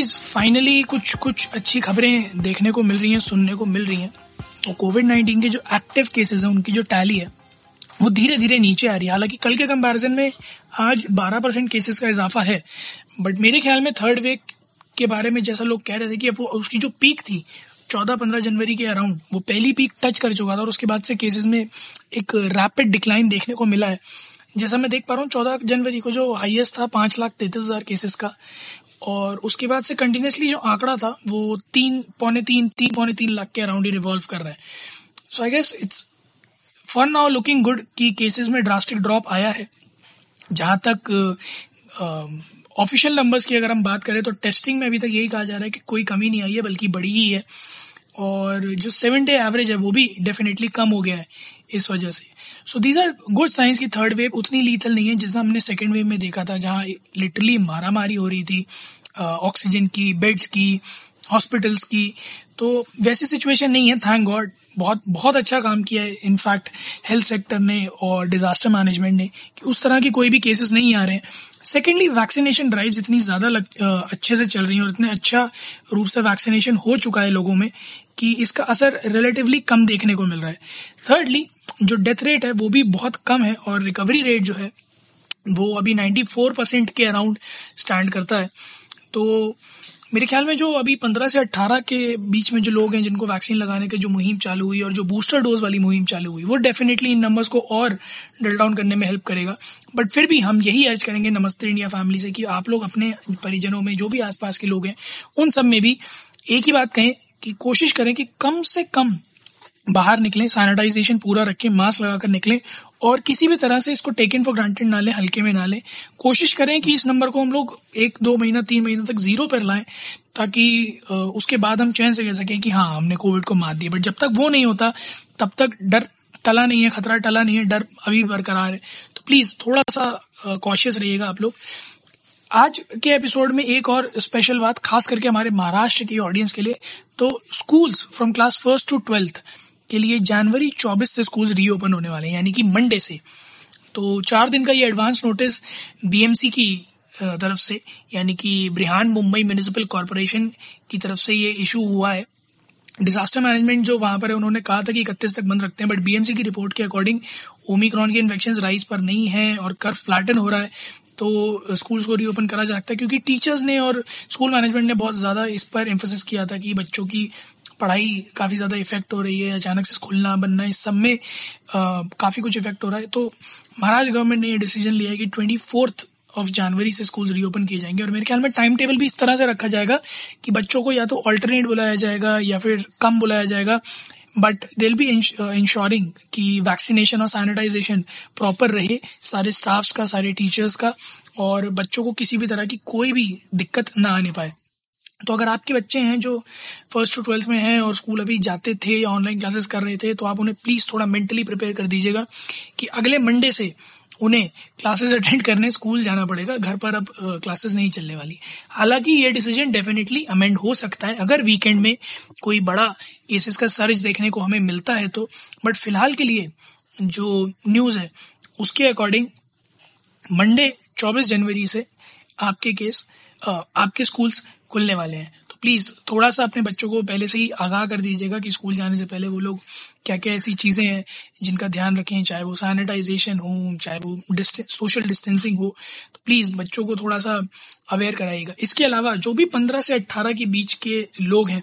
Finally कुछ कुछ अच्छी खबरें देखने को मिल रही हैं, सुनने को मिल रही हैं। और कोविड नाइन्टीन के जो एक्टिव केसेस हैं, उनकी जो टैली है, वो धीरे धीरे नीचे आ रही है। हालाँकि कल के कंपैरिजन में आज 12 परसेंट केसेस का इजाफा है। बट मेरे ख्याल में थर्ड वेव के बारे में जैसा लोग कह रहे थे कि वो, उसकी जो पीक थी 14-15 जनवरी के अराउंड वो पहली पीक टच कर चुका था और उसके बाद से केसेस में एक रैपिड डिक्लाइन देखने को मिला है। जैसा मैं देख पा रहा हूँ, चौदह जनवरी को जो हाईएस्ट था, पाँच लाख तैतीस हज़ार केसेस का। और उसके बाद से कंटिन्यूसली जो आंकड़ा था, वो तीन, पौने तीन तीन, पौने तीन लाख के अराउंड ही रिवॉल्व कर रहा है। So I guess it's for now looking good कि केसेस में ड्रास्टिक ड्रॉप आया है। जहाँ तक ऑफिशियल नंबर्स की अगर हम बात करें तो टेस्टिंग में अभी तक यही कहा जा रहा है कि कोई कमी नहीं आई है, बल्कि बड़ी ही है। और जो सेवन डे एवरेज है, वो भी डेफिनेटली कम हो गया है इस वजह से। So these are good signs की थर्ड वेव उतनी लीथल नहीं है जितना हमने सेकेंड वेव में देखा था, जहाँ लिटरली मारा मारी हो रही थी ऑक्सीजन की बेड्स की हॉस्पिटल्स की। तो वैसी सिचुएशन नहीं है थैंक गॉड बहुत बहुत अच्छा काम किया है। इनफैक्ट हेल्थ सेक्टर ने और डिजास्टर मैनेजमेंट ने कि उस तरह की कोई भी केसेस नहीं आ रहे हैं। सेकेंडली वैक्सीनेशन ड्राइव्स इतनी ज़्यादा अच्छे से चल रही हैं और इतने अच्छा रूप से वैक्सीनेशन हो चुका है लोगों में कि इसका असर रिलेटिवली कम देखने को मिल रहा है। थर्डली जो डेथ रेट है वो भी बहुत कम है और रिकवरी रेट जो है वो अभी 94 परसेंट के अराउंड स्टैंड करता है। तो मेरे ख्याल में जो अभी 15 से 18 के बीच में जो लोग हैं जिनको वैक्सीन लगाने की जो मुहिम चालू हुई और जो बूस्टर डोज वाली मुहिम चालू हुई, वो डेफिनेटली इन नंबर्स को और डल डाउन करने में हेल्प करेगा। बट फिर भी हम यही अर्ज़ करेंगे नमस्ते इंडिया फैमिली से कि आप लोग अपने परिजनों में जो भी आसपास के लोग हैं, उन सब में भी एक ही बात कहें कि कोशिश करें कि कम से कम बाहर निकलें सैनिटाइजेशन पूरा रखें मास्क लगाकर निकलें और किसी भी तरह से इसको टेक इन फॉर ग्रांटेड ना लें, हल्के में ना लें। कोशिश करें कि इस नंबर को हम लोग एक, दो महीना, तीन महीना तक ज़ीरो पर लाएँ ताकि उसके बाद हम चैन से कह सकें कि हाँ हमने कोविड को मात दिया बट जब तक वो नहीं होता, तब तक डर टला नहीं है, खतरा टला नहीं है, डर अभी बरकरार है। तो प्लीज़ थोड़ा सा कॉशियस रहिएगा आप लोग। आज के एपिसोड में एक और स्पेशल बात, खास करके हमारे महाराष्ट्र की ऑडियंस के लिए। तो schools from class first to twelfth के लिए जनवरी 24 से स्कूल रीओपन होने वाले हैं, यानी कि मंडे से। तो चार दिन का ये एडवांस नोटिस बीएमसी की तरफ़ से, यानी कि ब्रिहान मुंबई म्यूनिसिपल कॉरपोरेशन की तरफ़ से ये इशू हुआ है। डिजास्टर मैनेजमेंट जो वहाँ पर है, उन्होंने कहा था कि इकतीस तक बंद रखते हैं बट बीएमसी की रिपोर्ट के अकॉर्डिंग ओमिक्रॉन के इन्फेक्शन राइज पर नहीं है और कर्व फ्लैटन हो रहा है तो स्कूल्स को रीओपन करा जा सकता है, क्योंकि टीचर्स ने और स्कूल मैनेजमेंट ने बहुत ज़्यादा इस पर एम्फोसिस किया था कि बच्चों की पढ़ाई काफ़ी ज़्यादा इफ़ेक्ट हो रही है, अचानक से खुलना बनना, इस सब में काफ़ी कुछ इफ़ेक्ट हो रहा है। तो महाराष्ट्र गवर्नमेंट ने ये डिसीज़न लिया है कि ट्वेंटी फोर्थ ऑफ़ जनवरी से स्कूल रीओपन किए जाएँगे और मेरे ख्याल में टाइम टेबल भी इस तरह से रखा जाएगा कि बच्चों को या तो ऑल्टरनेट बुलाया जाएगा या फिर कम बुलाया जाएगा बट दिल बी इंश्योरिंग कि वैक्सीनेशन और सैनिटाइजेशन प्रॉपर रहे, सारे स्टाफ्स का, सारे टीचर्स का, और बच्चों को किसी भी तरह की कोई भी दिक्कत ना आने पाए। तो अगर आपके बच्चे हैं जो फ़र्स्ट टू ट्वेल्थ में हैं और स्कूल अभी जाते थे या ऑनलाइन क्लासेस कर रहे थे तो आप उन्हें प्लीज़ थोड़ा मेंटली प्रिपेयर कर दीजिएगा कि अगले मंडे से उन्हें क्लासेस अटेंड करने स्कूल जाना पड़ेगा। घर पर अब क्लासेस नहीं चलने वाली। हालाँकि ये डिसीज़न डेफिनेटली अमेंड हो सकता है। अगर वीकेंड में कोई बड़ा केसेस का सर्च देखने को हमें मिलता है तो बट फ़िलहाल के लिए जो न्यूज़ है, उसके अकॉर्डिंग मंडे 24 जनवरी से आपके केस आपके स्कूल्स खुलने वाले हैं। तो प्लीज़ थोड़ा सा अपने बच्चों को पहले से ही आगाह कर दीजिएगा कि स्कूल जाने से पहले वो लोग क्या क्या ऐसी चीज़ें हैं जिनका ध्यान रखें, चाहे वो सैनिटाइजेशन हो, चाहे वो सोशल डिस्टेंसिंग हो। तो प्लीज़ बच्चों को थोड़ा सा अवेयर कराइएगा। इसके अलावा, जो भी पंद्रह से अट्ठारह के बीच के लोग हैं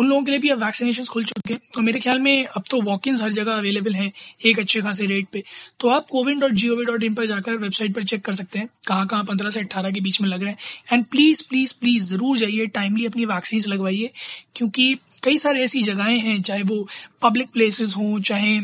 उन लोगों के लिए भी अब वैक्सीनेशन खुल चुके हैं। और मेरे ख्याल में अब तो वॉक हर जगह अवेलेबल हैं, एक अच्छे खासे रेट पे। तो आप CoWIN dot G O V dot in पर जाकर वेबसाइट पर चेक कर सकते हैं कहाँ कहाँ पंद्रह से अट्ठारह के बीच में लग रहे हैं। एंड प्लीज़ प्लीज़ प्लीज़ ज़रूर जाइए टाइमली अपनी वैक्सीन लगवाइए, क्योंकि कई सारी ऐसी जगहें हैं, चाहे वो पब्लिक प्लेसेस हों, चाहे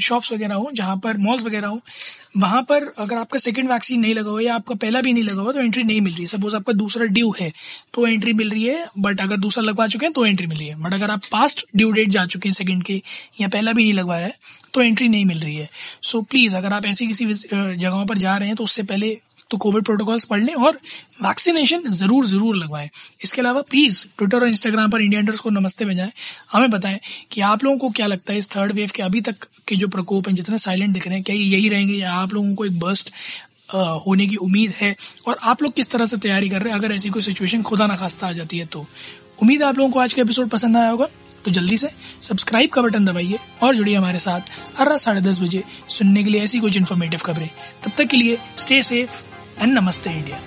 शॉप्स वगैरह हो जहाँ पर मॉल्स वगैरह हो वहाँ पर अगर आपका सेकंड वैक्सीन नहीं लगा हुआ या आपका पहला भी नहीं लगा हुआ तो एंट्री नहीं मिल रही है। सपोज़ आपका दूसरा ड्यू है तो एंट्री मिल रही है बट अगर दूसरा लगवा चुके हैं तो एंट्री मिल रही है। बट अगर आप पास्ट ड्यू डेट जा चुके हैं सेकंड के या पहला भी नहीं लगवाया है तो एंट्री नहीं मिल रही है। सो so, प्लीज़ अगर आप ऐसी किसी जगहों पर जा रहे हैं तो उससे पहले तो कोविड प्रोटोकॉल्स पढ़ लें और वैक्सीनेशन ज़रूर ज़रूर लगवाएँ। इसके अलावा प्लीज़ ट्विटर और इंस्टाग्राम पर इंडिया को नमस्ते भेजाएँ हमें बताएँ कि आप लोगों को क्या लगता है इस थर्ड वेव के अभी तक के जो प्रकोप हैं, जितने साइलेंट दिख रहे हैं, क्या यही रहेंगे या आप लोगों को एक बर्स्ट होने की उम्मीद है? और आप लोग किस तरह से तैयारी कर रहे हैं? अगर ऐसी कोई सिचुएशन खुदा ना खास्ता आ जाती है तो। उम्मीद है आप लोगों को आज का एपिसोड पसंद आया होगा। तो जल्दी से सब्सक्राइब का बटन दबाइए और जुड़िए हमारे साथ हर रात साढ़े दस बजे सुनने के लिए ऐसी कुछ इन्फॉर्मेटिव खबरें। तब तक के लिए stay safe and Namaste India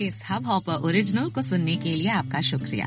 इस हब हॉपर ओरिजिनल को सुनने के लिए आपका शुक्रिया।